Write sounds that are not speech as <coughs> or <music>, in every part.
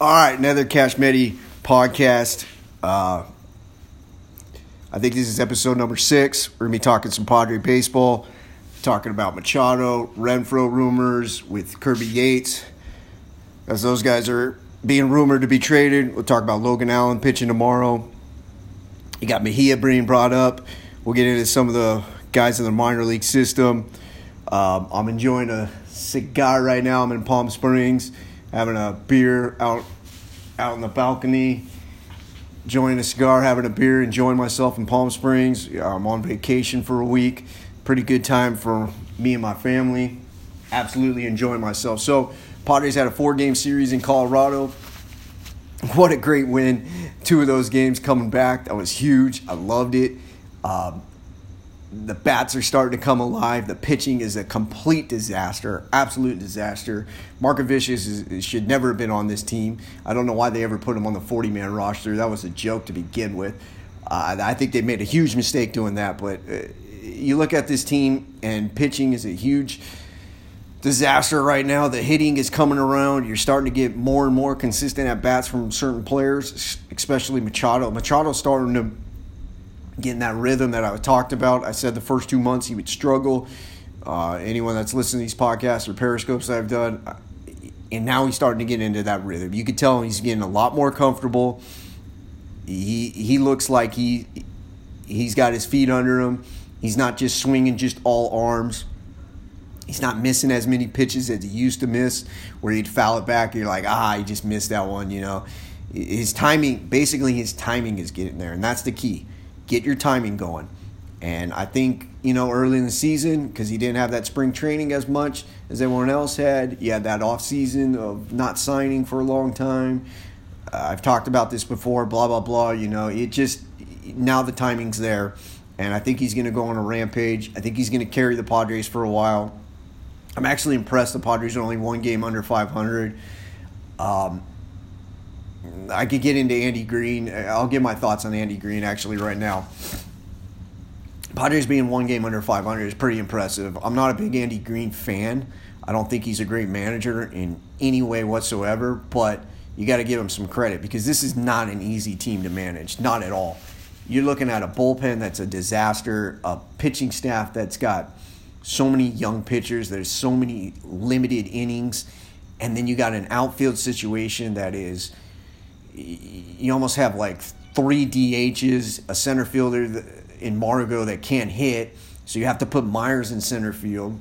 All right, another Cash Medi podcast. Uh, I think this is episode number six. We're gonna be talking some Padre baseball, talking about Machado, Renfroe rumors with Kirby Yates, as those guys are being rumored to be traded. We'll talk about Logan Allen pitching tomorrow. You got Mejia being brought up. We'll get into some of the guys in the minor league system. Um, I'm enjoying a cigar right now. I'm in Palm Springs having a beer out out on the balcony, enjoying a cigar, having a beer, enjoying myself in Palm Springs. I'm on vacation for a week. Pretty good time for me and my family. Absolutely enjoying myself. So, Padres had a four game series in Colorado. What a great win. Two of those games coming back. That was huge. I loved it. Um, the bats are starting to come alive. The pitching is a complete disaster, absolute disaster. Markovicius is, should never have been on this team. I don't know why they ever put him on the 40 man roster. That was a joke to begin with. Uh, I think they made a huge mistake doing that. But uh, you look at this team, and pitching is a huge disaster right now. The hitting is coming around. You're starting to get more and more consistent at bats from certain players, especially Machado. Machado's starting to getting that rhythm that I talked about. I said the first two months he would struggle. Uh, anyone that's listening to these podcasts or periscopes I've done, and now he's starting to get into that rhythm. You could tell he's getting a lot more comfortable. He he looks like he he's got his feet under him. He's not just swinging just all arms. He's not missing as many pitches as he used to miss, where he'd foul it back. You're like, ah, he just missed that one. You know, his timing, basically, his timing is getting there, and that's the key get your timing going. And I think, you know, early in the season, because he didn't have that spring training as much as everyone else had, he had that off season of not signing for a long time. Uh, I've talked about this before, blah, blah, blah. You know, it just, now the timing's there. And I think he's going to go on a rampage. I think he's going to carry the Padres for a while. I'm actually impressed the Padres are only one game under 500. Um, I could get into Andy Green. I'll give my thoughts on Andy Green actually right now. Padres being one game under 500 is pretty impressive. I'm not a big Andy Green fan. I don't think he's a great manager in any way whatsoever, but you got to give him some credit because this is not an easy team to manage, not at all. You're looking at a bullpen that's a disaster, a pitching staff that's got so many young pitchers, there's so many limited innings, and then you got an outfield situation that is you almost have like three DHs, a center fielder in Margot that can't hit, so you have to put Myers in center field,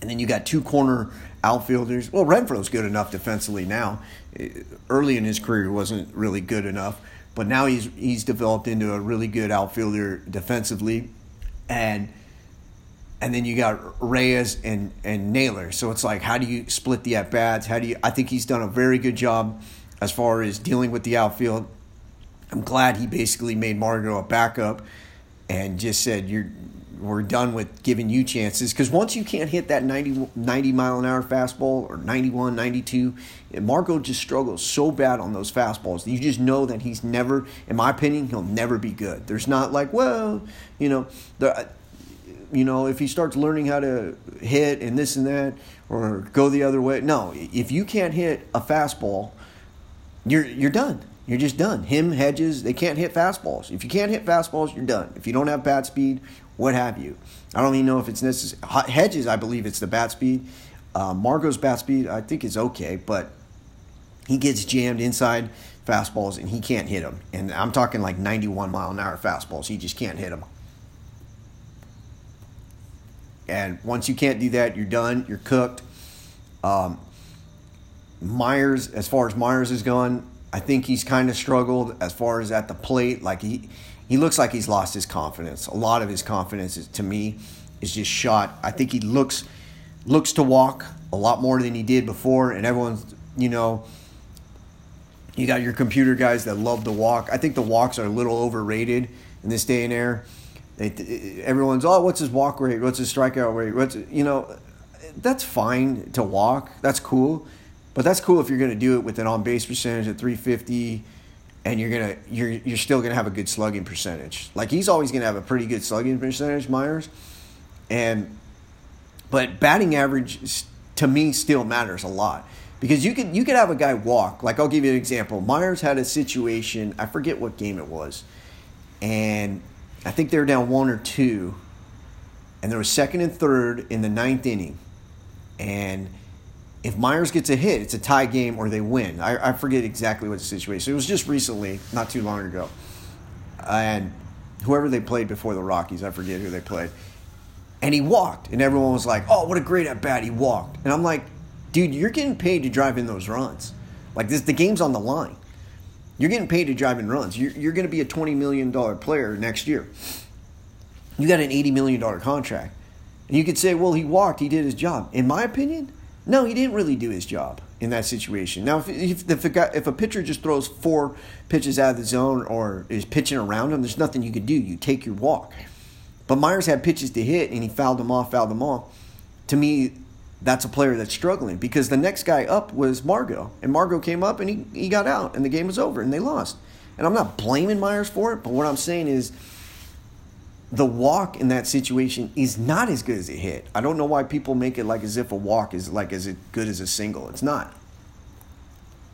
and then you got two corner outfielders. Well, Renfroe's good enough defensively now. Uh, early in his career, he wasn't really good enough, but now he's he's developed into a really good outfielder defensively, and and then you got Reyes and and Naylor. So it's like, how do you split the at bats? How do you? I think he's done a very good job as far as dealing with the outfield. I'm glad he basically made Margot a backup and just said you're we're done with giving you chances. Because once you can't hit that 90, 90 mile an hour fastball or 91 92 margot just struggles so bad on those fastballs. You just know that he's never in my opinion he'll never be good. There's not like well you know the you know if he starts learning how to hit and this and that or go the other way no. If you can't hit a fastball you're you're done. You're just done. Him, Hedges, they can't hit fastballs. If you can't hit fastballs, you're done. If you don't have bat speed, what have you? I don't even know if it's necessary. Hedges, I believe it's the bat speed. Uh, Margot's bat speed, I think, is okay, but he gets jammed inside fastballs and he can't hit them. And I'm talking like 91 mile an hour fastballs. He just can't hit them. And once you can't do that, you're done. You're cooked. Um, Myers, as far as Myers is gone, I think he's kind of struggled as far as at the plate. Like he, he looks like he's lost his confidence. A lot of his confidence, is, to me, is just shot. I think he looks looks to walk a lot more than he did before, and everyone's you know. You got your computer guys that love to walk. I think the walks are a little overrated in this day and era. Everyone's oh, what's his walk rate? What's his strikeout rate? What's you know, that's fine to walk. That's cool but that's cool if you're going to do it with an on base percentage at 350 and you're going to you're you're still going to have a good slugging percentage. Like he's always going to have a pretty good slugging percentage, Myers. And But batting average to me still matters a lot because you could you could have a guy walk. Like I'll give you an example. Myers had a situation. I forget what game it was, and I think they were down one or two, and there was second and third in the ninth inning, and if Myers gets a hit, it's a tie game or they win. I, I forget exactly what the situation. It was just recently, not too long ago, and whoever they played before the Rockies, I forget who they played, and he walked, and everyone was like, "Oh, what a great at bat he walked," and I'm like, "Dude, you're getting paid to drive in those runs. Like this, the game's on the line. You're getting paid to drive in runs. You're, you're going to be a twenty million dollar player next year. You got an eighty million dollar contract, you could say, well, he walked, he did his job. In my opinion." No, he didn't really do his job in that situation. Now, if, if, if, a, guy, if a pitcher just throws four pitches out of the zone or is pitching around him, there's nothing you can do. You take your walk. But Myers had pitches to hit and he fouled them off, fouled them off. To me, that's a player that's struggling because the next guy up was Margot. And Margot came up and he, he got out and the game was over and they lost. And I'm not blaming Myers for it, but what I'm saying is the walk in that situation is not as good as a hit. I don't know why people make it like as if a walk is like as good as a single. It's not.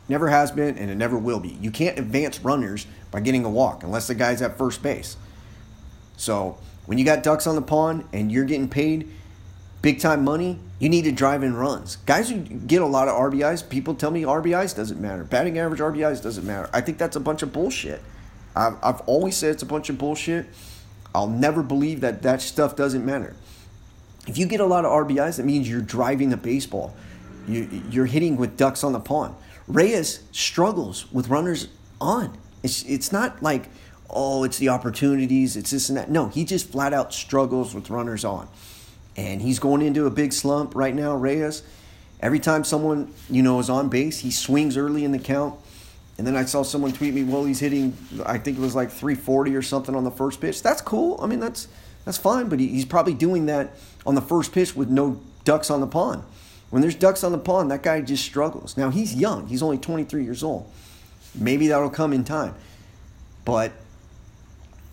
Never has been, and it never will be. You can't advance runners by getting a walk unless the guy's at first base. So when you got ducks on the pond and you're getting paid big time money, you need to drive in runs. Guys who get a lot of RBIs, people tell me RBIs doesn't matter. Batting average RBIs doesn't matter. I think that's a bunch of bullshit. I've, I've always said it's a bunch of bullshit. I'll never believe that that stuff doesn't matter. If you get a lot of RBIs, that means you're driving the baseball. You, you're hitting with ducks on the pond. Reyes struggles with runners on. It's, it's not like, oh, it's the opportunities, it's this and that. No, he just flat out struggles with runners on. And he's going into a big slump right now, Reyes. Every time someone, you know, is on base, he swings early in the count. And then I saw someone tweet me, well, he's hitting, I think it was like 340 or something on the first pitch. That's cool. I mean, that's that's fine, but he, he's probably doing that on the first pitch with no ducks on the pond. When there's ducks on the pond, that guy just struggles. Now, he's young. He's only 23 years old. Maybe that'll come in time. But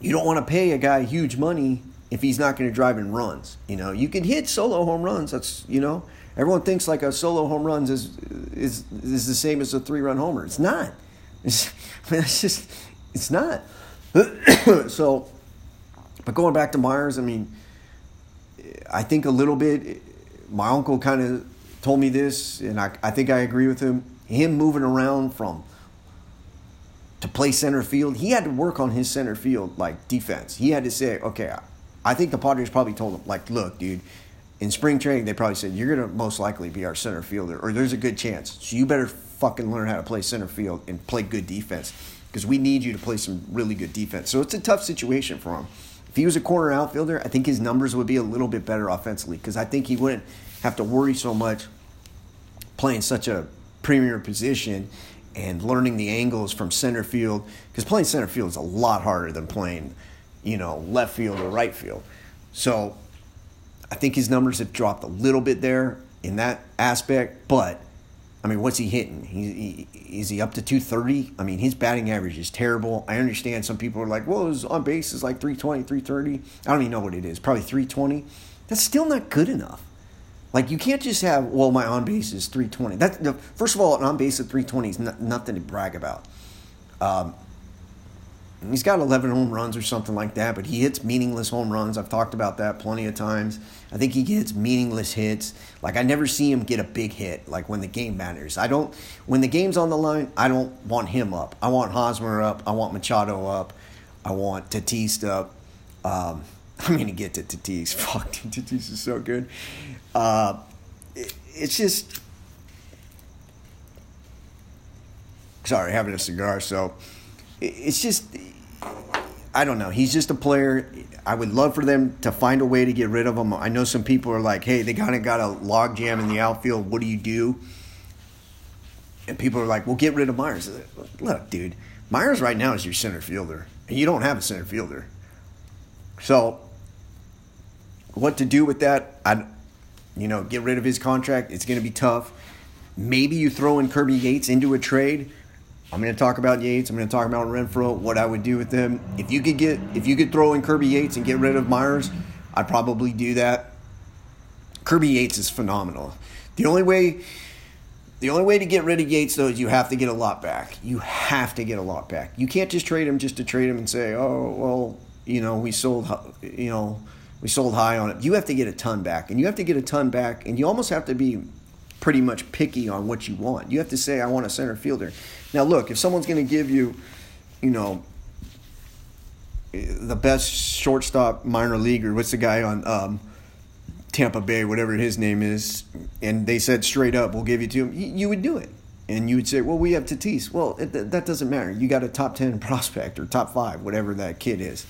you don't want to pay a guy huge money if he's not going to drive in runs. You know, you can hit solo home runs. That's, you know, everyone thinks like a solo home runs is is is the same as a three-run homer. It's not. It's, <laughs> I mean, it's just, it's not. <coughs> so, but going back to Myers, I mean, I think a little bit, my uncle kind of told me this, and I, I think I agree with him. Him moving around from to play center field, he had to work on his center field like defense. He had to say, okay, I think the Padres probably told him, like, look, dude, in spring training, they probably said, you're going to most likely be our center fielder, or there's a good chance. So you better fucking learn how to play center field and play good defense because we need you to play some really good defense. So it's a tough situation for him. If he was a corner outfielder, I think his numbers would be a little bit better offensively because I think he wouldn't have to worry so much playing such a premier position and learning the angles from center field because playing center field is a lot harder than playing, you know, left field or right field. So I think his numbers have dropped a little bit there in that aspect, but I mean, what's he hitting? He, he, is he up to 230? I mean, his batting average is terrible. I understand some people are like, well, his on base is like 320, 330. I don't even know what it is. Probably 320. That's still not good enough. Like, you can't just have, well, my on base is 320. That, first of all, an on base of 320 is not, nothing to brag about. Um, He's got 11 home runs or something like that, but he hits meaningless home runs. I've talked about that plenty of times. I think he gets meaningless hits. Like I never see him get a big hit like when the game matters. I don't when the game's on the line, I don't want him up. I want Hosmer up. I want Machado up. I want Tatis up. Um, <laughs> I'm gonna get to Tatis. <laughs> Fuck, Tatis is so good. Uh, it, it's just sorry, having a cigar. So it's just I don't know. He's just a player. I would love for them to find a way to get rid of him. I know some people are like, "Hey, they kind of got a log jam in the outfield. What do you do?" And people are like, "Well, get rid of Myers." Look, dude, Myers right now is your center fielder, and you don't have a center fielder. So, what to do with that? I, you know, get rid of his contract. It's going to be tough. Maybe you throw in Kirby Yates into a trade I'm going to talk about Yates. I'm going to talk about Renfroe. What I would do with them. If you could get, if you could throw in Kirby Yates and get rid of Myers, I'd probably do that. Kirby Yates is phenomenal. The only way the only way to get rid of Yates though is you have to get a lot back. You have to get a lot back. You can't just trade him just to trade him and say, "Oh, well, you know, we sold you know, we sold high on it." You have to get a ton back. And you have to get a ton back and you almost have to be pretty much picky on what you want. You have to say, "I want a center fielder." Now, look, if someone's going to give you, you know, the best shortstop minor leaguer, what's the guy on um, Tampa Bay, whatever his name is, and they said straight up, we'll give you to him, you would do it. And you would say, well, we have Tatis. Well, it, that doesn't matter. You got a top 10 <laughs> prospect or top five, whatever that kid is.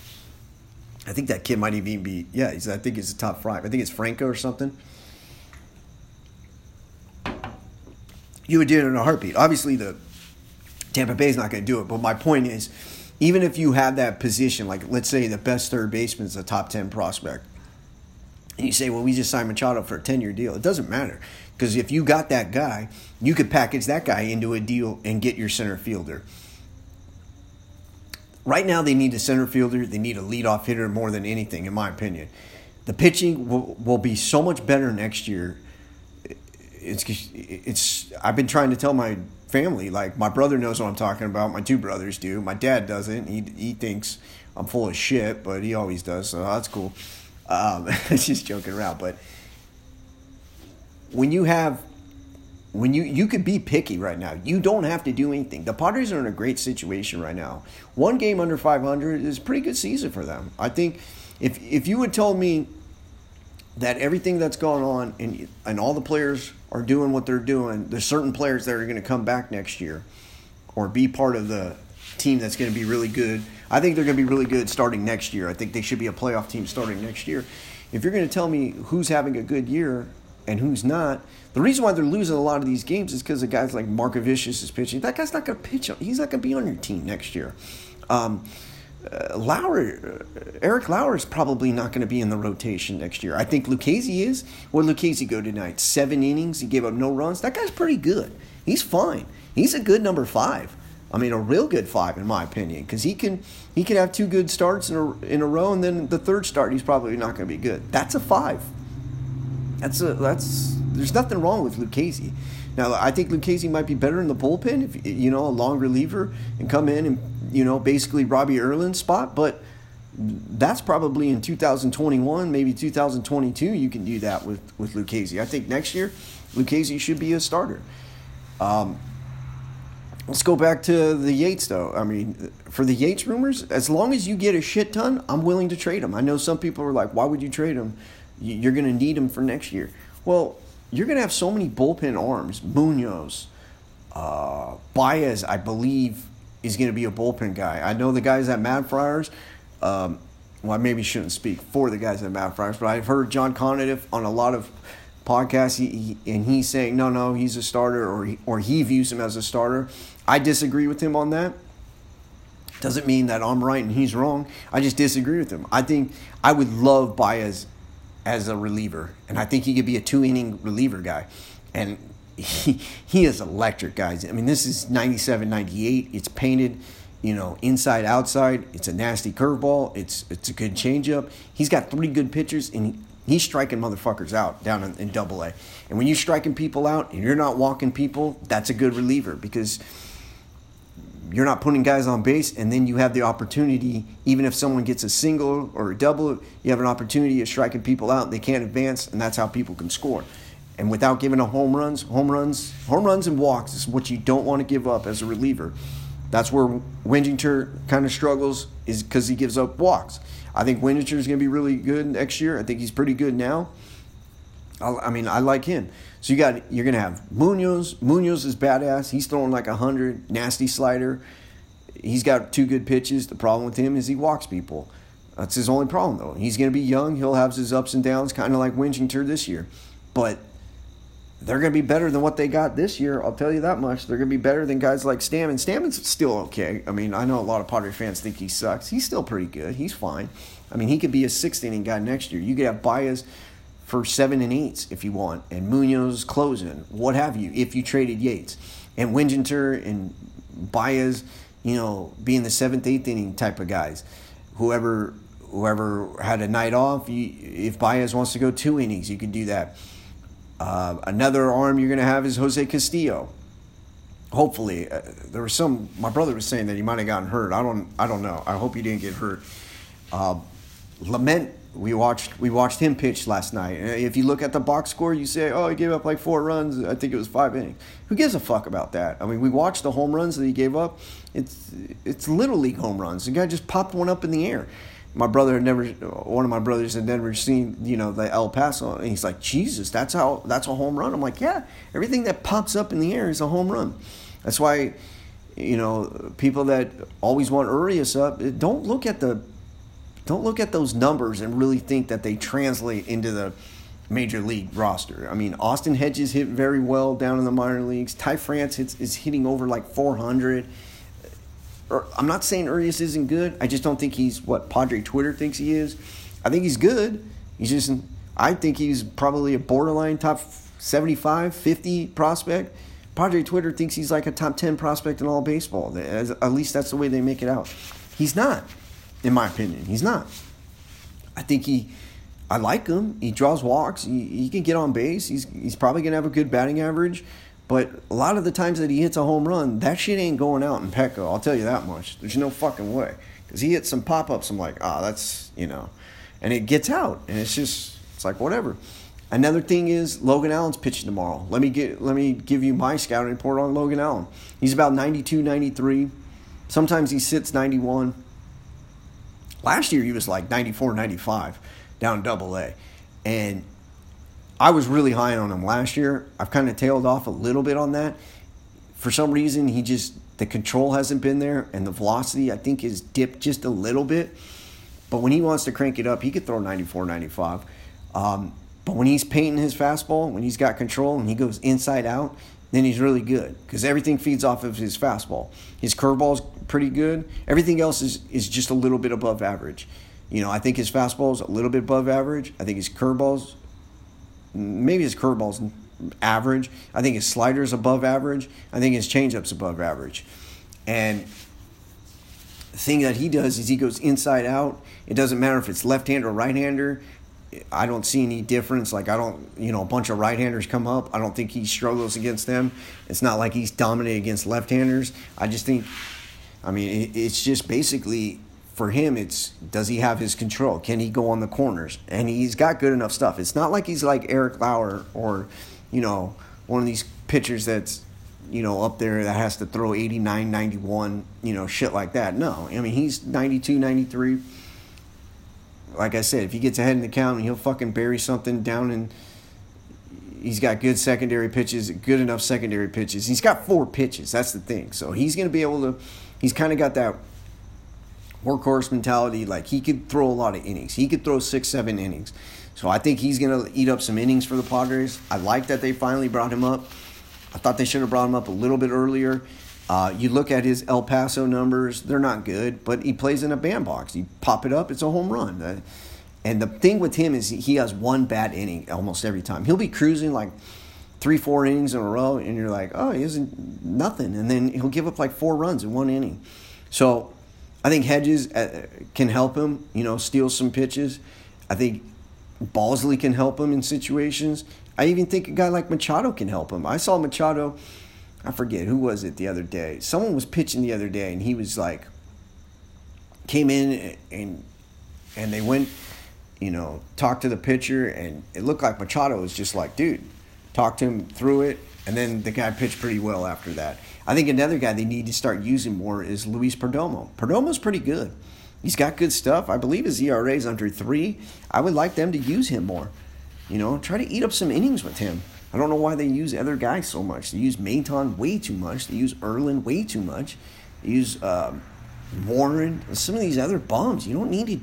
I think that kid might even be, yeah, I think he's a top five. I think it's Franco or something. You would do it in a heartbeat. Obviously, the Tampa Bay is not going to do it, but my point is, even if you have that position, like let's say the best third baseman is a top 10 prospect, and you say, well, we just signed Machado for a 10 year deal. It doesn't matter. Because if you got that guy, you could package that guy into a deal and get your center fielder. Right now, they need a center fielder. They need a leadoff hitter more than anything, in my opinion. The pitching will, will be so much better next year. It's, it's, I've been trying to tell my family, like, my brother knows what I'm talking about. My two brothers do. My dad doesn't. He, he thinks I'm full of shit, but he always does, so that's cool. Um, <laughs> just joking around, but when you have when you you could be picky right now. You don't have to do anything. The Padres are in a great situation right now. One game under 500 is a pretty good season for them. I think if if you had told me that everything that's going on and and all the players are doing what they're doing, there's certain players that are going to come back next year or be part of the team that's going to be really good. I think they're going to be really good starting next year. I think they should be a playoff team starting next year. If you're going to tell me who's having a good year and who's not, the reason why they're losing a lot of these games is because of guys like Markevicius is pitching. That guy's not going to pitch. He's not going to be on your team next year. Um, uh, Lauer, uh, Eric Lauer is probably not going to be in the rotation next year. I think Lucchesi is. Where Lucchesi go tonight? Seven innings. He gave up no runs. That guy's pretty good. He's fine. He's a good number five. I mean, a real good five in my opinion, because he can he can have two good starts in a in a row, and then the third start he's probably not going to be good. That's a five. That's a that's there's nothing wrong with Lucchesi. Now I think Lucchesi might be better in the bullpen if you know a long reliever and come in and you know basically Robbie Erlin's spot, but that's probably in 2021, maybe 2022. You can do that with with Lucchesi. I think next year Lucchesi should be a starter. Um, Let's go back to the Yates, though. I mean, for the Yates rumors, as long as you get a shit ton, I'm willing to trade him. I know some people are like, why would you trade him? You're going to need him for next year. Well, you're going to have so many bullpen arms. Munoz, uh, Baez, I believe, is going to be a bullpen guy. I know the guys at Mad Friars. Um, well, I maybe shouldn't speak for the guys at Mad Friars, but I've heard John Conniff on a lot of podcasts, he, he, and he's saying, no, no, he's a starter, or he, or he views him as a starter. I disagree with him on that. Doesn't mean that I'm right and he's wrong. I just disagree with him. I think I would love Baez as a reliever, and I think he could be a two inning reliever guy. And he, he is electric, guys. I mean, this is 97, 98. It's painted, you know, inside, outside. It's a nasty curveball. It's it's a good changeup. He's got three good pitchers, and he's striking motherfuckers out down in, in double A. And when you're striking people out and you're not walking people, that's a good reliever because – you're not putting guys on base, and then you have the opportunity, even if someone gets a single or a double, you have an opportunity of striking people out. They can't advance, and that's how people can score. And without giving up home runs, home runs, home runs and walks is what you don't want to give up as a reliever. That's where Wingenter kind of struggles, is because he gives up walks. I think Wingenter is going to be really good next year. I think he's pretty good now. I mean, I like him. So you got you're gonna have Munoz. Munoz is badass. He's throwing like a hundred, nasty slider. He's got two good pitches. The problem with him is he walks people. That's his only problem though. He's gonna be young. He'll have his ups and downs, kind of like Winchester this year. But they're gonna be better than what they got this year. I'll tell you that much. They're gonna be better than guys like Stammen. Stammen's still okay. I mean, I know a lot of Padre fans think he sucks. He's still pretty good. He's fine. I mean, he could be a sixth inning guy next year. You could have Baez for seven and eights if you want, and Munoz closing, what have you, if you traded Yates. And Wingenter and Baez, you know, being the seventh, eighth inning type of guys. Whoever whoever had a night off, you, if Baez wants to go two innings, you can do that. Uh, another arm you're going to have is Jose Castillo. Hopefully, uh, there was some. My brother was saying that he might have gotten hurt. I don't. I don't know. I hope he didn't get hurt. Uh, Lamet we watched we watched him pitch last night. If you look at the box score, you say, "Oh, he gave up like four runs. I think it was five innings." Who gives a fuck about that? I mean, we watched the home runs that he gave up. It's it's little league home runs. The guy just popped one up in the air. My brother had never, one of my brothers had never seen, you know, the El Paso, and he's like, "Jesus, that's how that's a home run." I'm like, "Yeah, everything that pops up in the air is a home run." That's why, you know, people that always want Urias up, don't look at the don't look at those numbers and really think that they translate into the major league roster. I mean, Austin Hedges hit very well down in the minor leagues. Ty France hits, is hitting over like 400. Er, I'm not saying Urias isn't good. I just don't think he's what Padre Twitter thinks he is. I think he's good. He's just, I think he's probably a borderline top 75, 50 prospect. Padre Twitter thinks he's like a top 10 prospect in all baseball. At least that's the way they make it out. He's not in my opinion. He's not. I think he, I like him. He draws walks. He, he can get on base. He's, he's probably going to have a good batting average. But a lot of the times that he hits a home run, that shit ain't going out in Petco. I'll tell you that much. There's no fucking way. Because he hits some pop ups. I'm like, ah, oh, that's, you know. And it gets out. And it's just, it's like, whatever. Another thing is Logan Allen's pitching tomorrow. Let me get let me give you my scouting report on Logan Allen. He's about 92, 93. Sometimes he sits 91. Last year he was like 94, 95 down double A. And I was really high on him last year. I've kind of tailed off a little bit on that. For some reason, he just, the control hasn't been there, and the velocity, I think, is dipped just a little bit. But when he wants to crank it up, he could throw 94, 95. Um, but when he's painting his fastball, when he's got control and he goes inside out, then he's really good because everything feeds off of his fastball. His curveball's pretty good. Everything else is, is just a little bit above average. You know, I think his fastball is a little bit above average. I think his curveball's maybe his curveball's average. I think his slider's above average. I think his changeup's above average. And the thing that he does is he goes inside out. It doesn't matter if it's left hander or right hander. I don't see any difference. Like I don't, you know, a bunch of right-handers come up. I don't think he struggles against them. It's not like he's dominated against left-handers. I just think, I mean, it's just basically for him. It's does he have his control? Can he go on the corners? And he's got good enough stuff. It's not like he's like Eric Lauer or, you know, one of these pitchers that's you know, up there that has to throw 89, 91, you know, shit like that. No, I mean, he's 92, 93 like I said, if he gets ahead in the count, he'll fucking bury something down and he's got good secondary pitches, good enough secondary pitches. He's got four pitches. That's the thing. So he's going to be able to. He's kind of got that workhorse mentality. Like he could throw a lot of innings. He could throw six, seven innings. So I think he's going to eat up some innings for the Padres. I like that they finally brought him up. I thought they should have brought him up a little bit earlier. Uh, you look at his El Paso numbers; they're not good, but he plays in a bandbox. You pop it up, it's a home run. And the thing with him is he has one bad inning almost every time. He'll be cruising like three, four innings in a row, and you're like, oh, he isn't nothing. And then he'll give up like four runs in one inning. So I think Hedges uh, can help him, you know, steal some pitches. I think Balsley can help him in situations. I even think a guy like Machado can help him. I saw Machado I forget who was it the other day. Someone was pitching the other day, and he was like, came in and and they went, you know, talked to the pitcher, and it looked like Machado was just like, dude, talked to him through it, and then the guy pitched pretty well after that. I think another guy they need to start using more is Luis Perdomo. Perdomo's pretty good. He's got good stuff. I believe his ERA is under three. I would like them to use him more. You know, try to eat up some innings with him. I don't know why they use other guys so much. They use Maton way too much. They use Erlin way too much. They use uh, Warren. Some of these other bums. You don't need to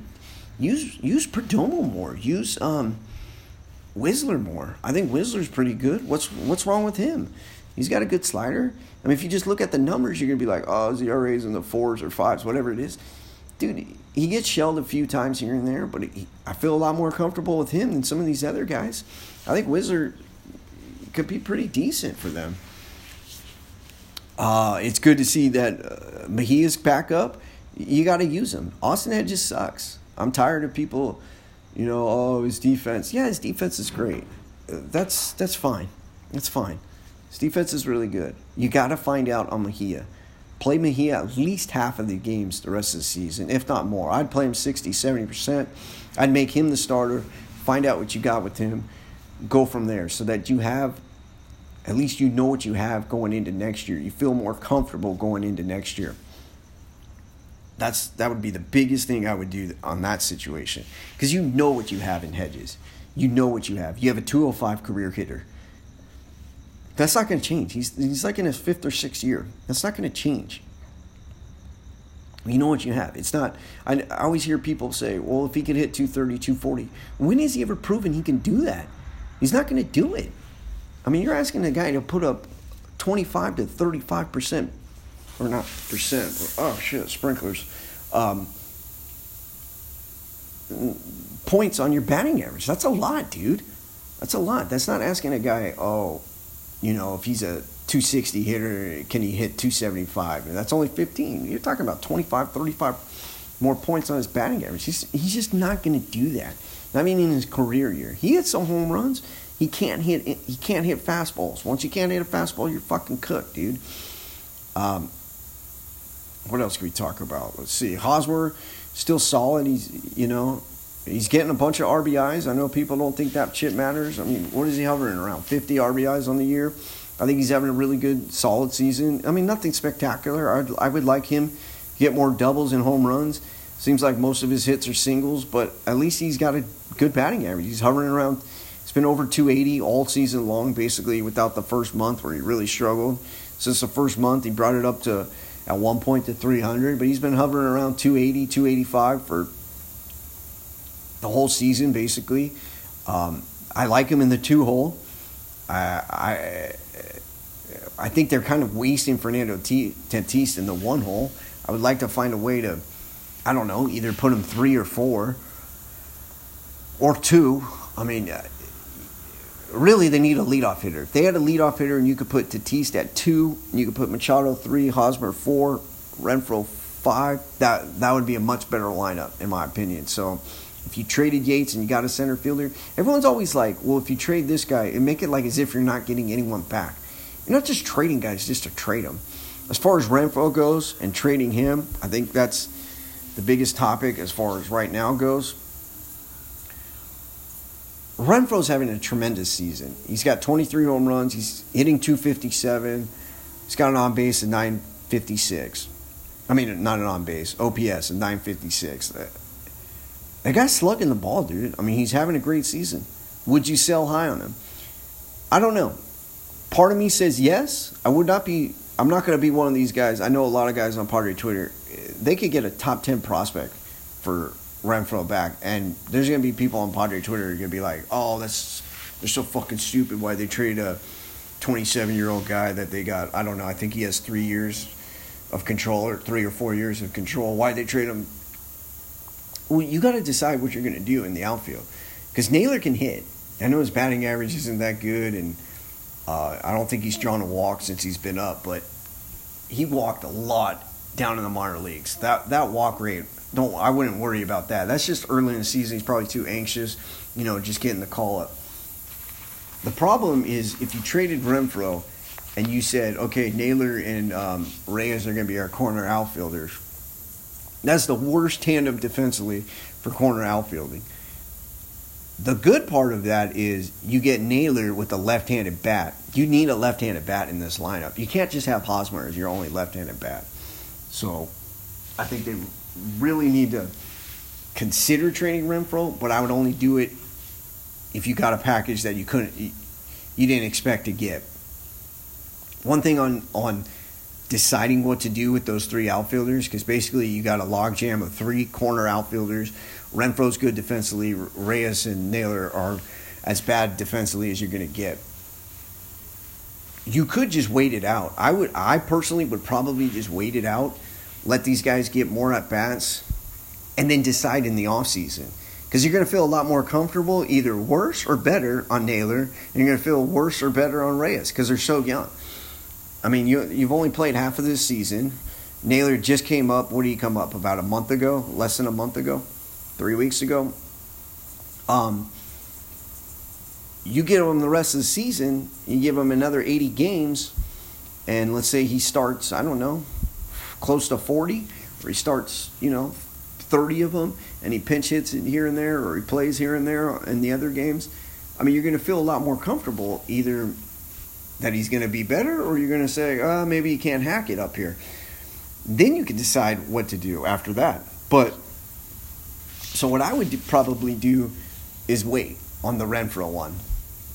use use Perdomo more. Use um, Wisler more. I think Wisler's pretty good. What's what's wrong with him? He's got a good slider. I mean, if you just look at the numbers, you're gonna be like, oh, his ERA's in the fours or fives, whatever it is. Dude, he gets shelled a few times here and there, but he, I feel a lot more comfortable with him than some of these other guys. I think Whistler could be pretty decent for them. Uh, it's good to see that uh, Mejia's back up. You got to use him. Austin Hedges sucks. I'm tired of people, you know, oh his defense. Yeah, his defense is great. That's that's fine. That's fine. His defense is really good. You got to find out on Mejia. Play Mejia at least half of the games the rest of the season, if not more. I'd play him 60, 70%. I'd make him the starter, find out what you got with him, go from there so that you have at least you know what you have going into next year. You feel more comfortable going into next year. That's that would be the biggest thing I would do on that situation because you know what you have in Hedges. You know what you have. You have a 205 career hitter. That's not going to change. He's he's like in his fifth or sixth year. That's not going to change. You know what you have. It's not. I, I always hear people say, "Well, if he can hit 230, 240, when has he ever proven he can do that?" He's not going to do it. I mean, you're asking a guy to put up 25 to 35 percent, or not percent. oh shit, sprinklers. Um, points on your batting average. That's a lot, dude. That's a lot. That's not asking a guy, oh, you know, if he's a 260 hitter, can he hit 275? And that's only 15. You're talking about 25, 35 more points on his batting average. He's, he's just not going to do that. I mean, in his career year, he hit some home runs. He can't hit. He can't hit fastballs. Once you can't hit a fastball, you're fucking cooked, dude. Um, what else can we talk about? Let's see. Hosmer still solid. He's you know he's getting a bunch of RBIs. I know people don't think that shit matters. I mean, what is he hovering around? 50 RBIs on the year. I think he's having a really good, solid season. I mean, nothing spectacular. I'd, I would like him get more doubles and home runs. Seems like most of his hits are singles, but at least he's got a good batting average. He's hovering around it's been over 280 all season long, basically, without the first month where he really struggled. Since the first month, he brought it up to at one point to 300, but he's been hovering around 280, 285 for the whole season, basically. Um, I like him in the two hole. I, I, I think they're kind of wasting Fernando Tatis in the one hole. I would like to find a way to, I don't know, either put him three or four or two. I mean, really they need a leadoff hitter. If they had a leadoff hitter and you could put Tatis at two, and you could put Machado three, Hosmer four, Renfroe five, that that would be a much better lineup in my opinion. So if you traded Yates and you got a center fielder, everyone's always like, well, if you trade this guy, and make it like as if you're not getting anyone back. You're not just trading guys just to trade them. As far as Renfroe goes and trading him, I think that's the biggest topic as far as right now goes. Renfroe's having a tremendous season. He's got 23 home runs. He's hitting 257. He's got an on base of 956. I mean, not an on base, OPS of 956. Uh, that guy's slugging the ball, dude. I mean, he's having a great season. Would you sell high on him? I don't know. Part of me says yes. I would not be. I'm not going to be one of these guys. I know a lot of guys on Padre Twitter. Uh, they could get a top 10 prospect for Renfroe back, and there's gonna be people on Padre Twitter are gonna be like, "Oh, that's they're so fucking stupid. Why they trade a 27 year old guy that they got? I don't know. I think he has three years of control or three or four years of control. Why they trade him? Well, you got to decide what you're gonna do in the outfield because Naylor can hit. I know his batting average isn't that good, and uh, I don't think he's drawn a walk since he's been up, but he walked a lot down in the minor leagues. That that walk rate don't I wouldn't worry about that. That's just early in the season. He's probably too anxious, you know, just getting the call up. The problem is if you traded Renfroe and you said, okay, Naylor and um, Reyes are going to be our corner outfielders. That's the worst tandem defensively for corner outfielding. The good part of that is you get Naylor with a left-handed bat. You need a left-handed bat in this lineup. You can't just have Hosmer as your only left-handed bat. So I think they really need to consider trading Renfroe, but I would only do it if you got a package that you couldn't, you didn't expect to get. One thing on on deciding what to do with those three outfielders, because basically you got a logjam of three corner outfielders. Renfroe's good defensively. Reyes and Naylor are as bad defensively as you're going to get. You could just wait it out. I would. I personally would probably just wait it out let these guys get more at bats, and then decide in the offseason. Because you're going to feel a lot more comfortable, either worse or better on Naylor, and you're going to feel worse or better on Reyes because they're so young. I mean, you, you've only played half of this season. Naylor just came up. What did he come up about a month ago? Less than a month ago. three weeks ago. Um, you give him the rest of the season, you give him another 80 games, and let's say he starts, I don't know, close to 40, or he starts, you know, 30 of them, and he pinch hits it here and there, or he plays here and there in the other games. I mean, you're going to feel a lot more comfortable either that he's going to be better, or you're going to say, oh, maybe he can't hack it up here. Then you can decide what to do after that. But so what I would do, probably do is wait on the Renfroe one.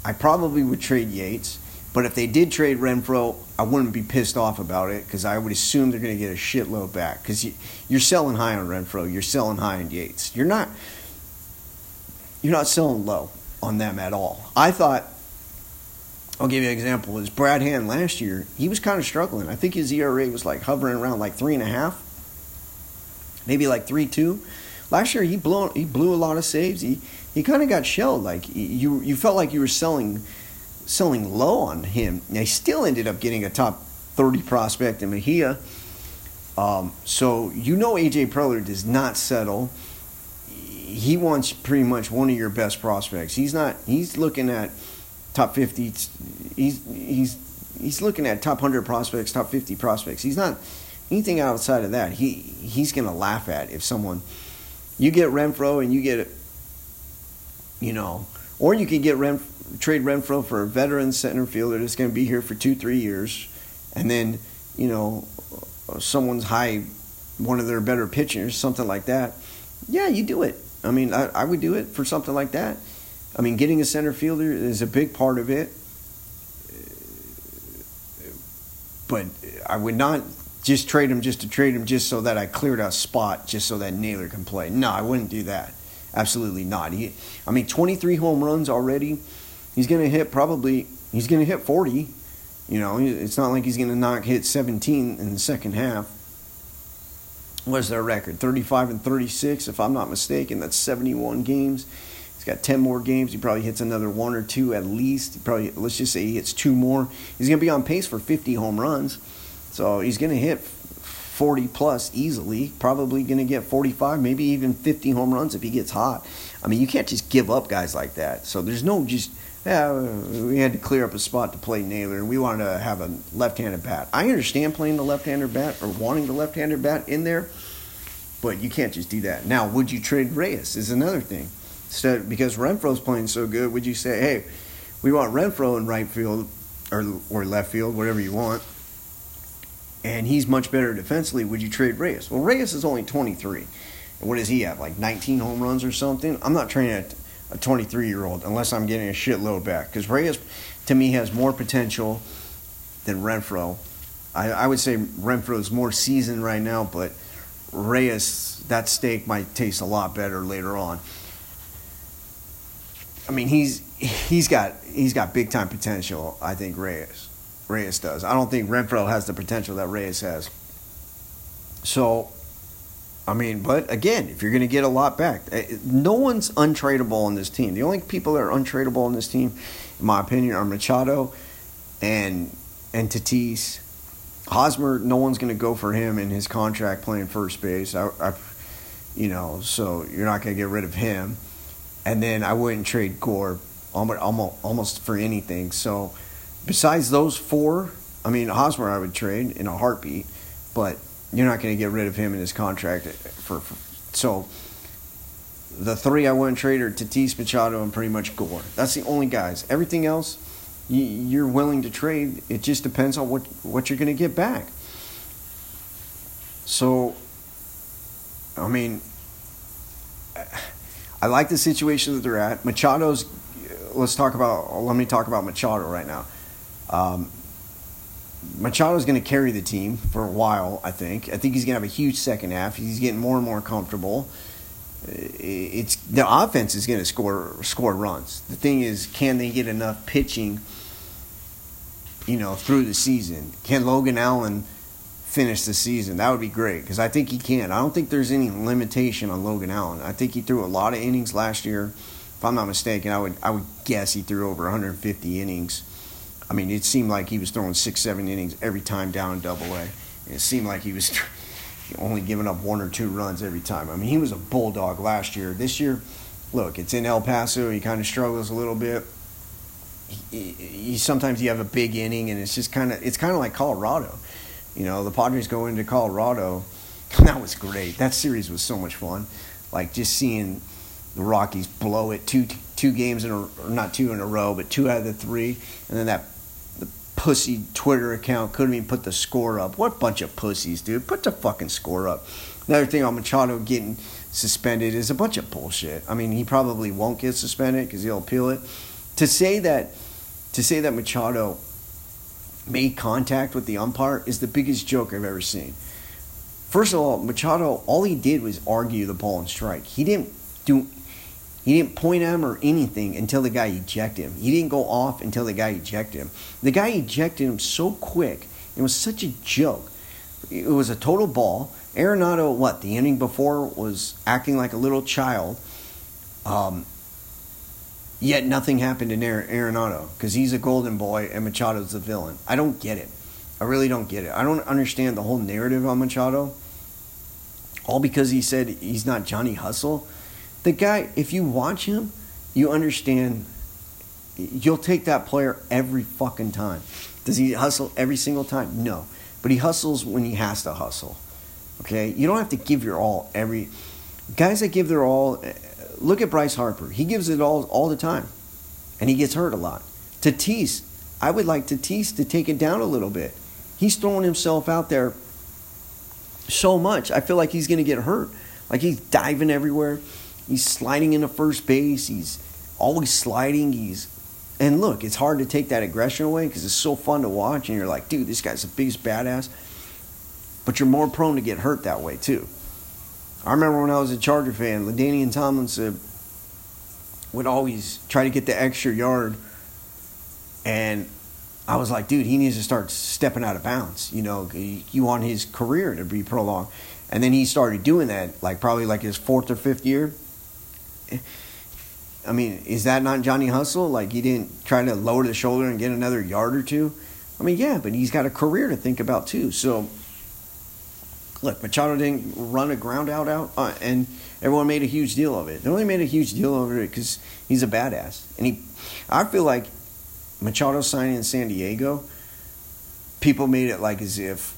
I probably would trade Yates, but if they did trade Renfroe, I wouldn't be pissed off about it because I would assume they're going to get a shitload back because you, you're selling high on Renfroe, you're selling high on Yates. You're not you're not selling low on them at all. I thought I'll give you an example. Is Brad Hand last year? He was kind of struggling. I think his ERA was like hovering around like three and a half, maybe like three two. Last year he blew he blew a lot of saves. He he kind of got shelled. Like you you felt like you were selling selling low on him. They still ended up getting a top thirty prospect in Mejia. Um, so you know AJ Preller does not settle. He wants pretty much one of your best prospects. He's not. He's looking at top 50. He's he's he's looking at top 100 prospects, top 50 prospects. He's not anything outside of that. He he's going to laugh at if someone you get Renfroe and you get you know, or you can get Renf, trade Renfroe for a veteran center fielder that's going to be here for 2-3 years and then, you know, someone's high one of their better pitchers, something like that. Yeah, you do it. I mean, I, I would do it for something like that. I mean, getting a center fielder is a big part of it. But I would not just trade him just to trade him just so that I cleared a spot just so that Naylor can play. No, I wouldn't do that. Absolutely not. He, I mean, 23 home runs already. He's going to hit probably, he's going to hit 40. You know, it's not like he's going to knock hit 17 in the second half. What's their record? 35 and 36, if I'm not mistaken. That's 71 games. He's got 10 more games. He probably hits another one or two at least. He probably, let's just say he hits two more. He's going to be on pace for 50 home runs. So he's going to hit 40 plus easily. Probably going to get 45, maybe even 50 home runs if he gets hot. I mean, you can't just give up guys like that. So there's no just, yeah, we had to clear up a spot to play Naylor, and we wanted to have a left handed bat. I understand playing the left handed bat or wanting the left handed bat in there, but you can't just do that. Now, would you trade Reyes? Is another thing. Instead, because Renfroe's playing so good, would you say, hey, we want Renfro in right field or or left field, whatever you want, and he's much better defensively? Would you trade Reyes? Well, Reyes is only 23. And what does he have? Like 19 home runs or something? I'm not trading a 23 year old unless I'm getting a shitload back because Reyes, to me, has more potential than Renfroe. I, I would say Renfroe is more seasoned right now, but Reyes, that steak might taste a lot better later on. I mean, he's he's got he's got big time potential. I think Reyes Reyes does. I don't think Renfroe has the potential that Reyes has. So, I mean, but again, if you're going to get a lot back, eh, no one's untradeable on this team. The only people that are untradeable on this team, in my opinion, are Machado and and Tatis. Hosmer, no one's going to go for him in his contract playing first base. I, I you know, so you're not going to get rid of him and then I wouldn't trade Gore almost almost for anything. So besides those four, I mean Hosmer I would trade in a heartbeat, but you're not going to get rid of him in his contract for, for so. The three I wouldn't trade are Tatis, Machado, and pretty much Gore. That's the only guys. Everything else, you're willing to trade. It just depends on what what you're going to get back. So, I mean, I like the situation that they're at. Machado's. Let's talk about. Let me talk about Machado right now. Um, Machado's going to carry the team for a while. I think. I think he's going to have a huge second half. He's getting more and more comfortable. It's the offense is going to score score runs. The thing is, can they get enough pitching? You know, through the season, can Logan Allen finish the season. That would be great because I think he can. I don't think there's any limitation on Logan Allen. I think he threw a lot of innings last year. If I'm not mistaken, I would I would guess he threw over 150 innings. I mean, it seemed like he was throwing six, seven innings every time down in Double A. It seemed like he was <laughs> only giving up one or two runs every time. I mean, he was a bulldog last year. This year, look, it's in El Paso. He kind of struggles a little bit. He, he, sometimes you have a big inning, and it's just kind of it's kind of like Colorado. You know, the Padres go into Colorado. <laughs> That was great. That series was so much fun. Like just seeing the Rockies blow it two two games in a or not two in a row, but two out of the three, and then that pussy Twitter account couldn't even put the score up. What bunch of pussies, dude! Put the fucking score up. Another thing on Machado getting suspended is a bunch of bullshit. I mean, he probably won't get suspended because he'll appeal it. To say that, to say that Machado made contact with the umpire is the biggest joke I've ever seen. First of all, Machado, all he did was argue the ball and strike. He didn't do he didn't point at him or anything until the guy ejected him. He didn't go off until the guy ejected him. The guy ejected him so quick. It was such a joke. It was a total ball. Arenado, what, the inning before was acting like a little child. Um, yet nothing happened to Arenado because he's a golden boy and Machado's the villain. I don't get it. I really don't get it. I don't understand the whole narrative on Machado. All because he said he's not Johnny Hustle. The guy, if you watch him, you understand. You'll take that player every fucking time. Does he hustle every single time? No. But he hustles when he has to hustle. Okay? You don't have to give your all every. Guys that give their all. Look at Bryce Harper. He gives it all all the time. And he gets hurt a lot. Tatis, I would like Tatis to take it down a little bit. He's throwing himself out there so much. I feel like he's going to get hurt. Like he's diving everywhere. He's sliding into first base. He's always sliding. He's and look, it's hard to take that aggression away because it's so fun to watch, and you're like, dude, this guy's the biggest badass. But you're more prone to get hurt that way too. I remember when I was a Charger fan, LaDainian Tomlinson would always try to get the extra yard, and I was like, dude, he needs to start stepping out of bounds. You know, you want his career to be prolonged. And then he started doing that, like probably like his fourth or fifth year. I mean, is that not Johnny Hustle? Like he didn't try to lower the shoulder and get another yard or two. I mean, yeah, but he's got a career to think about too. So, look, Machado didn't run a ground out out, uh, and everyone made a huge deal of it. They only made a huge deal over it because he's a badass, and he. I feel like Machado signing in San Diego. People made it like as if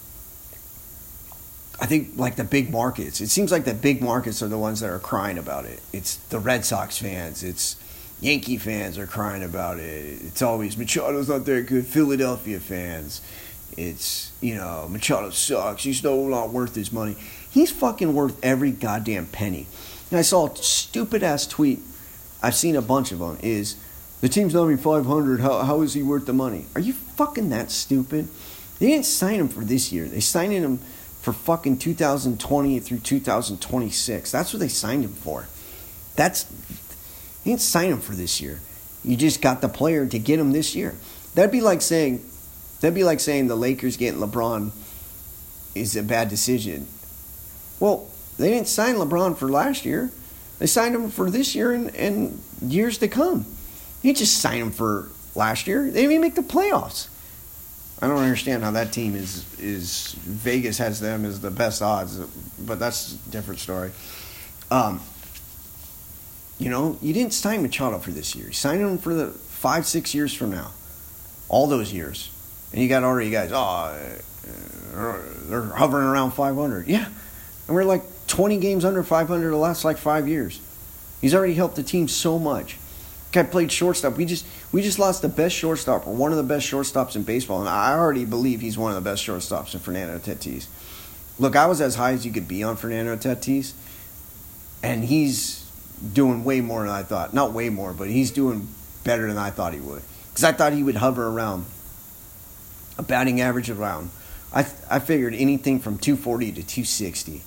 I think like the big markets. It seems like the big markets are the ones that are crying about it. It's the Red Sox fans. It's Yankee fans are crying about it. It's always Machado's not that good. Philadelphia fans. It's you know Machado sucks. He's no not worth his money. He's fucking worth every goddamn penny. And I saw a stupid ass tweet. I've seen a bunch of them. Is the team's not me 500. How how is he worth the money? Are you fucking that stupid? They didn't sign him for this year. They signed him for fucking 2020 through 2026. That's what they signed him for. That's you didn't sign him for this year. You just got the player to get him this year. That'd be like saying that'd be like saying the Lakers getting LeBron is a bad decision. Well, they didn't sign LeBron for last year. They signed him for this year and, and years to come. You just sign him for last year. They didn't even make the playoffs. I don't understand how that team is is Vegas has them as the best odds, but that's a different story. Um, you know, you didn't sign Machado for this year. You signed him for the five, six years from now, all those years, and you got already guys. Oh, they're hovering around 500. Yeah, and we're like 20 games under 500 the last like five years. He's already helped the team so much guy played shortstop. We just we just lost the best shortstop or one of the best shortstops in baseball, and I already believe he's one of the best shortstops in Fernando Tatis. Look, I was as high as you could be on Fernando Tatis, and he's doing way more than I thought. Not way more, but he's doing better than I thought he would. Because I thought he would hover around a batting average around. I I figured anything from 240 to 260.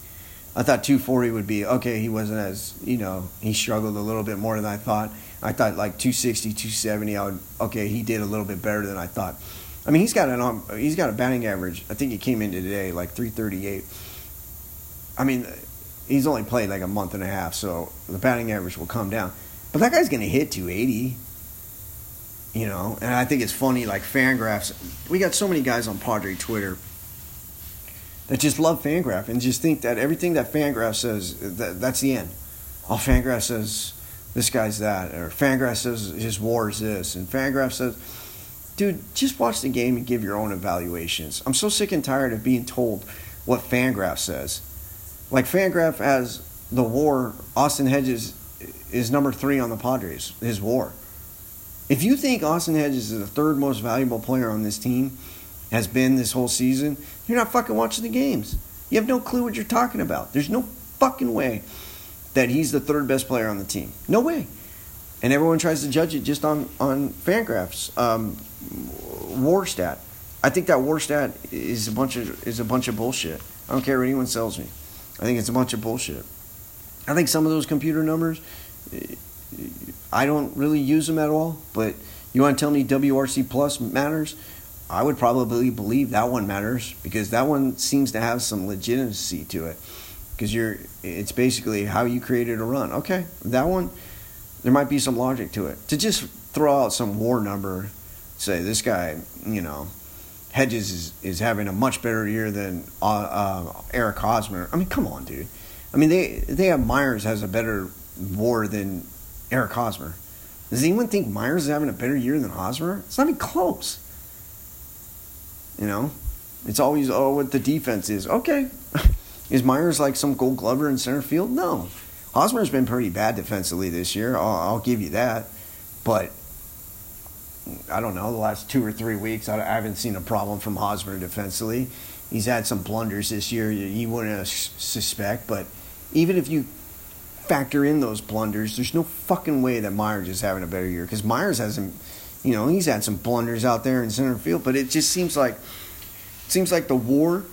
I thought 240 would be okay. He wasn't as you know he struggled a little bit more than I thought. I thought like 260, 270. I would okay. He did a little bit better than I thought. I mean, he's got an he's got a batting average. I think he came in today like 338. I mean, he's only played like a month and a half, so the batting average will come down. But that guy's going to hit 280. You know, and I think it's funny like Fangraphs. We got so many guys on Padre Twitter that just love Fangraph and just think that everything that Fangraph says, that, that's the end. All Fangraph says, this guy's that, or Fangraph says his war is this, and Fangraph says, dude, just watch the game and give your own evaluations. I'm so sick and tired of being told what Fangraph says. Like Fangraph has the war, Austin Hedges is number three on the Padres, his war. If you think Austin Hedges is the third most valuable player on this team, has been this whole season, you're not fucking watching the games. You have no clue what you're talking about. There's no fucking way that he's the third best player on the team. No way. And everyone tries to judge it just on on Fangraphs um, war stat. I think that war stat is a bunch of is a bunch of bullshit. I don't care what anyone sells me. I think it's a bunch of bullshit. I think some of those computer numbers, I don't really use them at all. But you want to tell me WRC plus matters? I would probably believe that one matters because that one seems to have some legitimacy to it. Because you're, it's basically how you created a run. Okay, that one, there might be some logic to it. To just throw out some war number, say this guy, you know, Hedges is, is having a much better year than uh, uh, Eric Hosmer. I mean, come on, dude. I mean, they they have Myers has a better WAR than Eric Hosmer. Does anyone think Myers is having a better year than Hosmer? It's not even close. You know, it's always oh what the defense is. Okay, <laughs> is Myers like some Gold Glover in center field? No, Hosmer's been pretty bad defensively this year. I'll, I'll give you that, but I don't know the last two or three weeks I, I haven't seen a problem from Hosmer defensively. He's had some blunders this year you wouldn't suspect, but even if you factor in those blunders, there's no fucking way that Myers is having a better year because Myers hasn't you know, he's had some blunders out there in center field, but it just seems like it seems like the war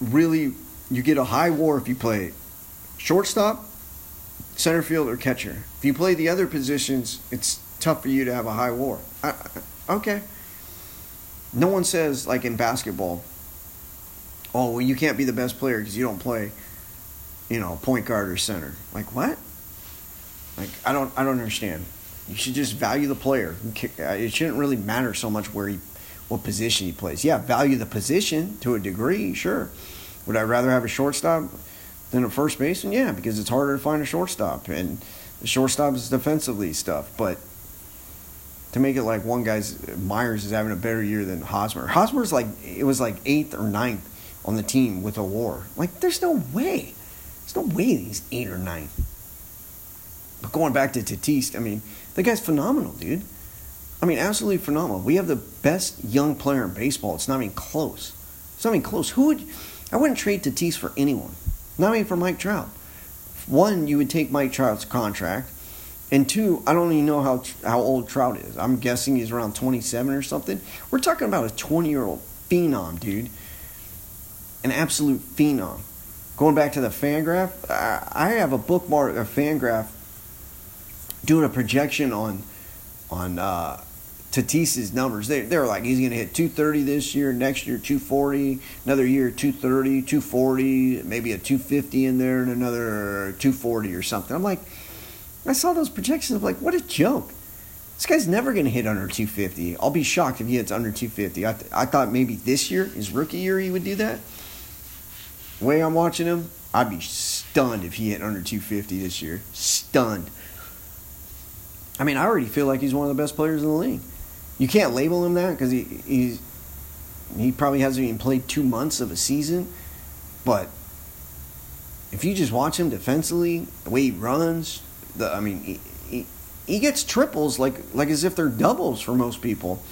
really you get a high war if you play shortstop, center field, or catcher. If you play the other positions, it's tough for you to have a high war. I, okay. No one says like in basketball, oh well, you can't be the best player because you don't play, you know, point guard or center. Like what? Like I don't I don't understand. You should just value the player. Uh, it shouldn't really matter so much where he, what position he plays. Yeah, value the position to a degree, sure. Would I rather have a shortstop than a first baseman? Yeah, because it's harder to find a shortstop, and the shortstop is defensively stuff. But to make it like one guy's Myers is having a better year than Hosmer. Hosmer's like it was like eighth or ninth on the team with a WAR. Like, there's no way. There's no way he's eight or nine. But going back to Tatis, I mean, the guy's phenomenal, dude. I mean, absolutely phenomenal. We have the best young player in baseball. It's not even close. It's not even close. Who would I wouldn't trade Tatis for anyone. Not even for Mike Trout. One, you would take Mike Trout's contract, and two, I don't even know how how old Trout is. I'm guessing he's around 27 or something. We're talking about a 20 year old phenom, dude. An absolute phenom. Going back to the Fangraph, I have a bookmark, a Fangraph doing a projection on on uh, Tatis's numbers. They they're like he's going to hit 230 this year, next year 240, another year 230, 240, maybe a 250 in there, and another 240 or something. I'm like, I saw those projections. I'm like, what a joke. This guy's never going to hit under 250. I'll be shocked if he hits under 250. I, th- I thought maybe this year, his rookie year, he would do that. The way I'm watching him, I'd be stunned if he hit under 250 this year. Stunned. I mean, I already feel like he's one of the best players in the league. You can't label him that because he he's he probably hasn't even played two months of a season, but if you just watch him defensively, the way he runs, the I mean, he, he, he gets triples like like as if they're doubles for most people.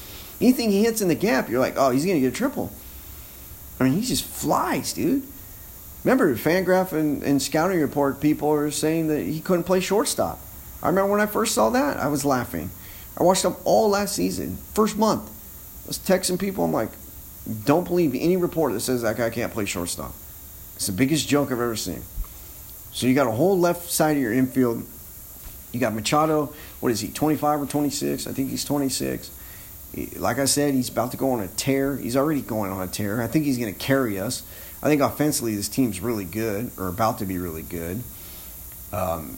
Anything he hits in the gap, you're like, oh, he's gonna get a triple. I mean, he just flies, dude. Remember, Fangraph and, and scouting report people are saying that he couldn't play shortstop. I remember when I first saw that, I was laughing. I watched them all last season, first month. I was texting people. I'm like, don't believe any report that says that guy can't play shortstop. It's the biggest joke I've ever seen. So you got a whole left side of your infield. You got Machado. What is he? 25 or 26? I think he's 26. Like I said, he's about to go on a tear. He's already going on a tear. I think he's going to carry us. I think offensively, this team's really good, or about to be really good. Um,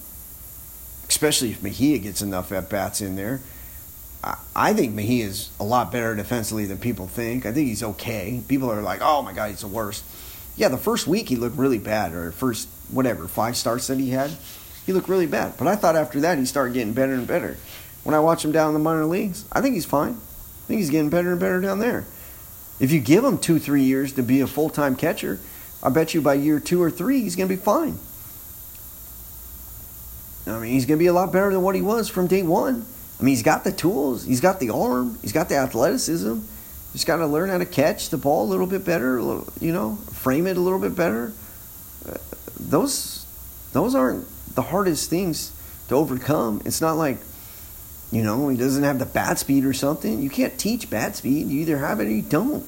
especially if Mejia gets enough at bats in there. I, think Mejia is a lot better defensively than people think. I think he's okay. People are like, oh my God, he's the worst. Yeah, the first week he looked really bad, or first, whatever, five starts that he had, he looked really bad. But I thought after that he started getting better and better. When I watch him down in the minor leagues, I think he's fine. I think he's getting better and better down there. If you give him two, three years to be a full time catcher, I bet you by year two or three, he's going to be fine. I mean, he's going to be a lot better than what he was from day one. I mean, he's got the tools, he's got the arm, he's got the athleticism. He's got to learn how to catch the ball a little bit better, you know, frame it a little bit better. Uh, those, those aren't the hardest things to overcome. It's not like, you know, he doesn't have the bat speed or something. You can't teach bat speed. You either have it or you don't.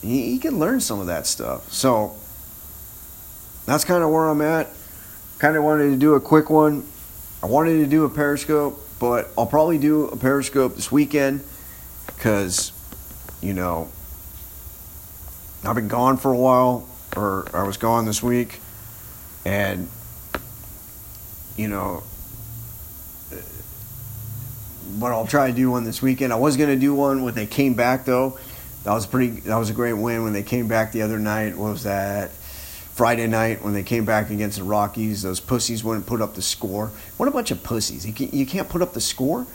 He, he can learn some of that stuff. So that's kind of where I'm at. Kind of wanted to do a quick one. I wanted to do a Periscope, but I'll probably do a Periscope this weekend because, you know, I've been gone for a while, or I was gone this week, and, you know, but I'll try to do one this weekend. I was going to do one when they came back, though. That was pretty. That was a great win when they came back the other night. What was that? Friday night when they came back against the Rockies, those pussies wouldn't put up the score. What a bunch of pussies! You can't put up the score.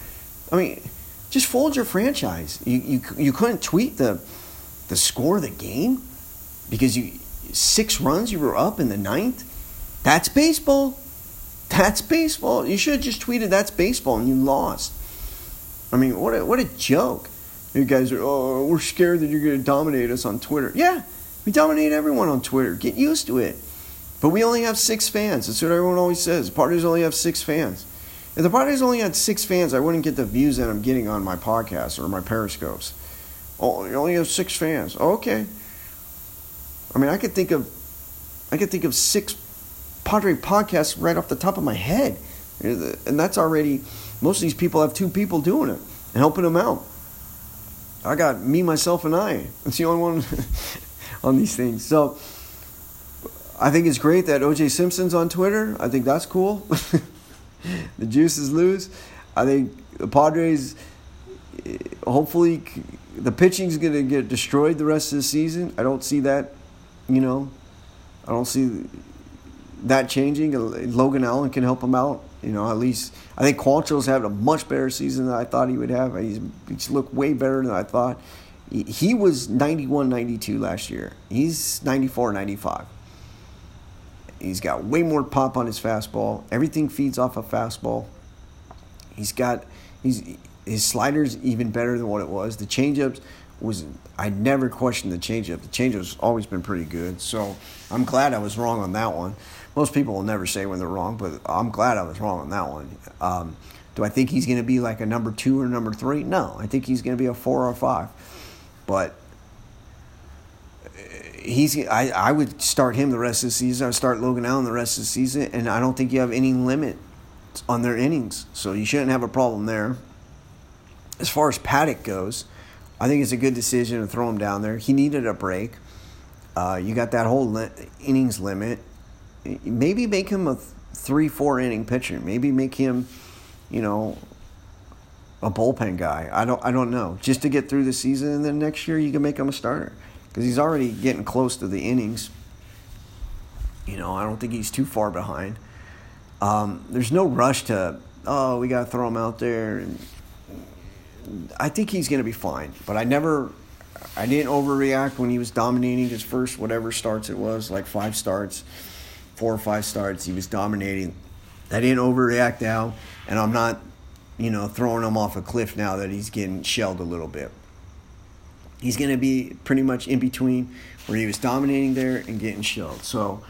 I mean, just fold your franchise. You you you couldn't tweet the the score of the game because you six runs you were up in the ninth. That's baseball. That's baseball. You should have just tweeted that's baseball and you lost. I mean, what a, what a joke. You guys are, oh, we're scared that you're going to dominate us on Twitter. Yeah, we dominate everyone on Twitter. Get used to it. But we only have six fans. That's what everyone always says. Padres only have six fans. If the Padres only had six fans, I wouldn't get the views that I'm getting on my podcast or my periscopes. Oh, you only have six fans. Okay. I mean, I could think of, I could think of six Padre podcasts right off the top of my head, and that's already. Most of these people have two people doing it and helping them out. I got me, myself, and I. That's the only one <laughs> on these things. So I think it's great that OJ Simpson's on Twitter. I think that's cool. <laughs> the juices loose. I think the Padres, eh, hopefully, the pitching's going to get destroyed the rest of the season. I don't see that, you know, I don't see that changing. Logan Allen can help him out. You know, at least I think Quantrill's having a much better season than I thought he would have. He's, he's looked way better than I thought. He, was 91 92 last year. He's 94 95. He's got way more pop on his fastball. Everything feeds off a fastball. He's got he's his slider's even better than what it was. The changeups was I never questioned the changeup. The changeup's always been pretty good. So I'm glad I was wrong on that one most people will never say when they're wrong, but I'm glad I was wrong on that one. Um, do I think he's going to be like a number two or number three? No, I think he's going to be a four or five. But he's I, I would start him the rest of the season. I would start Logan Allen the rest of the season, and I don't think you have any limit on their innings, so you shouldn't have a problem there. As far as Paddack goes, I think it's a good decision to throw him down there. He needed a break. Uh, you got that whole li- innings limit maybe make him a three, four inning pitcher. Maybe make him, you know, a bullpen guy. I don't, I don't know. Just to get through the season, and then next year you can make him a starter because he's already getting close to the innings. You know, I don't think he's too far behind. Um, there's no rush to, oh, we got to throw him out there. And I think he's going to be fine. But I never, I didn't overreact when he was dominating his first whatever starts it was, like five starts four or five starts. He was dominating. I didn't overreact now, and I'm not, you know, throwing him off a cliff now that he's getting shelled a little bit. He's going to be pretty much in between where he was dominating there and getting shelled. So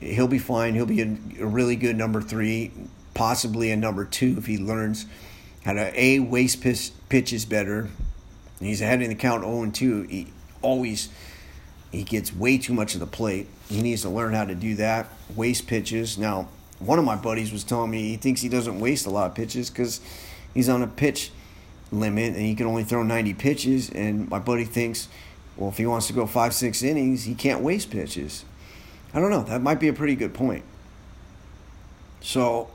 he'll be fine. He'll be a, a really good number three, possibly a number two if he learns how to a waste pitch, pitches better. He's ahead in the count 0 and 2. He always he gets way too much of the plate. He needs to learn how to do that. Waste pitches. Now, one of my buddies was telling me he thinks he doesn't waste a lot of pitches because he's on a pitch limit and he can only throw 90 pitches. And my buddy thinks, well, if he wants to go five, six innings, he can't waste pitches. I don't know. That might be a pretty good point. So,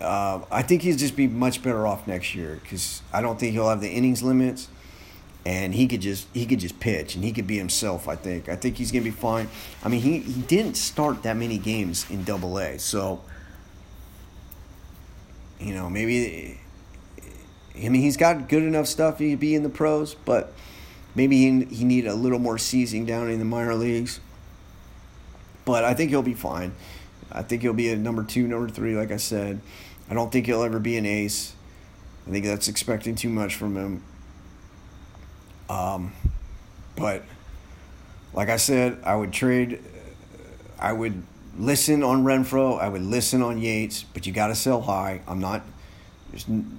uh, I think he'll just be much better off next year because I don't think he'll have the innings limits, and he could just he could just pitch and he could be himself. I think I think he's gonna be fine. I mean, he he didn't start that many games in Double A, so you know maybe. I mean, he's got good enough stuff to be in the pros, but maybe he he need a little more seasoning down in the minor leagues. But I think he'll be fine. I think he'll be a number two, number three, like I said. I don't think he'll ever be an ace. I think that's expecting too much from him. Um, but like I said, I would trade. I would listen on Renfroe. I would listen on Yates, but you got to sell high. I'm not.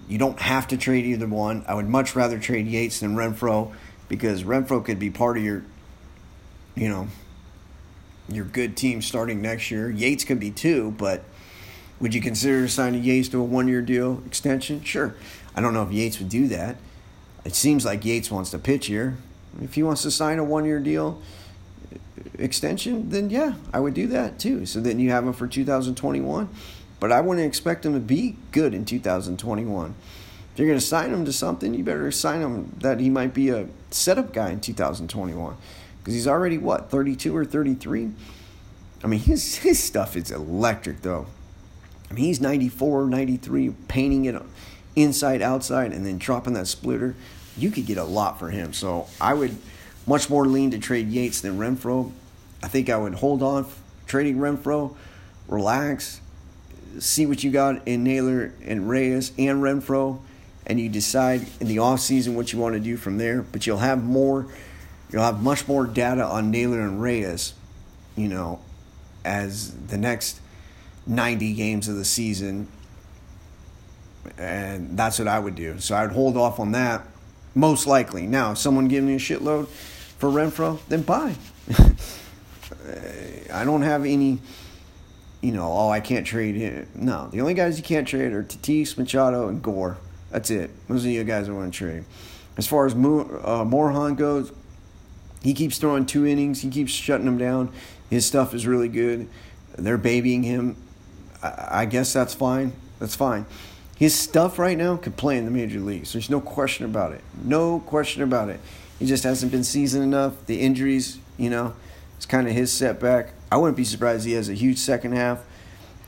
You don't have to trade either one. I would much rather trade Yates than Renfroe because Renfroe could be part of your, you know, your good team starting next year. Yates could be too, but would you consider signing Yates to a one year deal extension? Sure. I don't know if Yates would do that. It seems like Yates wants to pitch here. If he wants to sign a one year deal uh, extension, then yeah, I would do that too. So then you have him for 2021. But I wouldn't expect him to be good in 2021. If you're going to sign him to something, you better sign him that he might be a setup guy in 2021 because he's already what 32 or 33 i mean <laughs> his his stuff is electric though i mean he's 94 93 painting it inside outside and then dropping that splitter you could get a lot for him so i would much more lean to trade yates than renfroe i think i would hold on trading renfroe relax see what you got in naylor and reyes and renfroe and you decide in the off season what you want to do from there but you'll have more You'll have much more data on Naylor and Reyes, you know, as the next 90 games of the season. And that's what I would do. So I'd hold off on that, most likely. Now, if someone giving me a shitload for Renfroe, then buy. <laughs> I don't have any, you know, oh, I can't trade him. No, the only guys you can't trade are Tatis, Machado, and Gore. That's it. Those are the guys I want to trade. As far as Mo- uh, Morejon goes, he keeps throwing two innings. He keeps shutting them down. His stuff is really good. They're babying him. I, I guess that's fine. That's fine. His stuff right now could play in the major leagues. There's no question about it. No question about it. He just hasn't been seasoned enough. The injuries, you know, it's kind of his setback. I wouldn't be surprised he has a huge second half.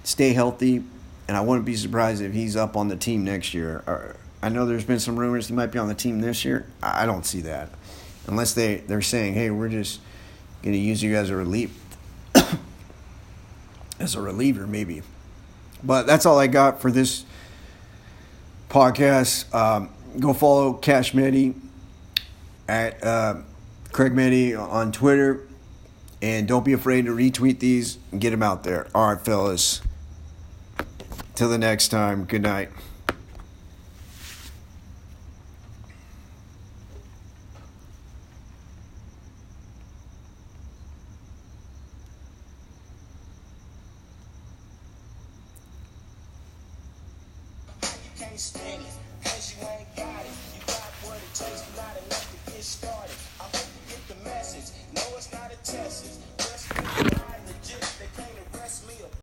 Stay healthy, and I wouldn't be surprised if he's up on the team next year. Uh, I know there's been some rumors he might be on the team this year. I don't see that unless they they're saying, hey, we're just going to use you as a relief <coughs> as a reliever, maybe. But that's all I got for this podcast. Um, go follow Cash Medi at uh, Craig Medi on Twitter. And don't be afraid to retweet these and get them out there. All right, fellas. Till the next time, good night.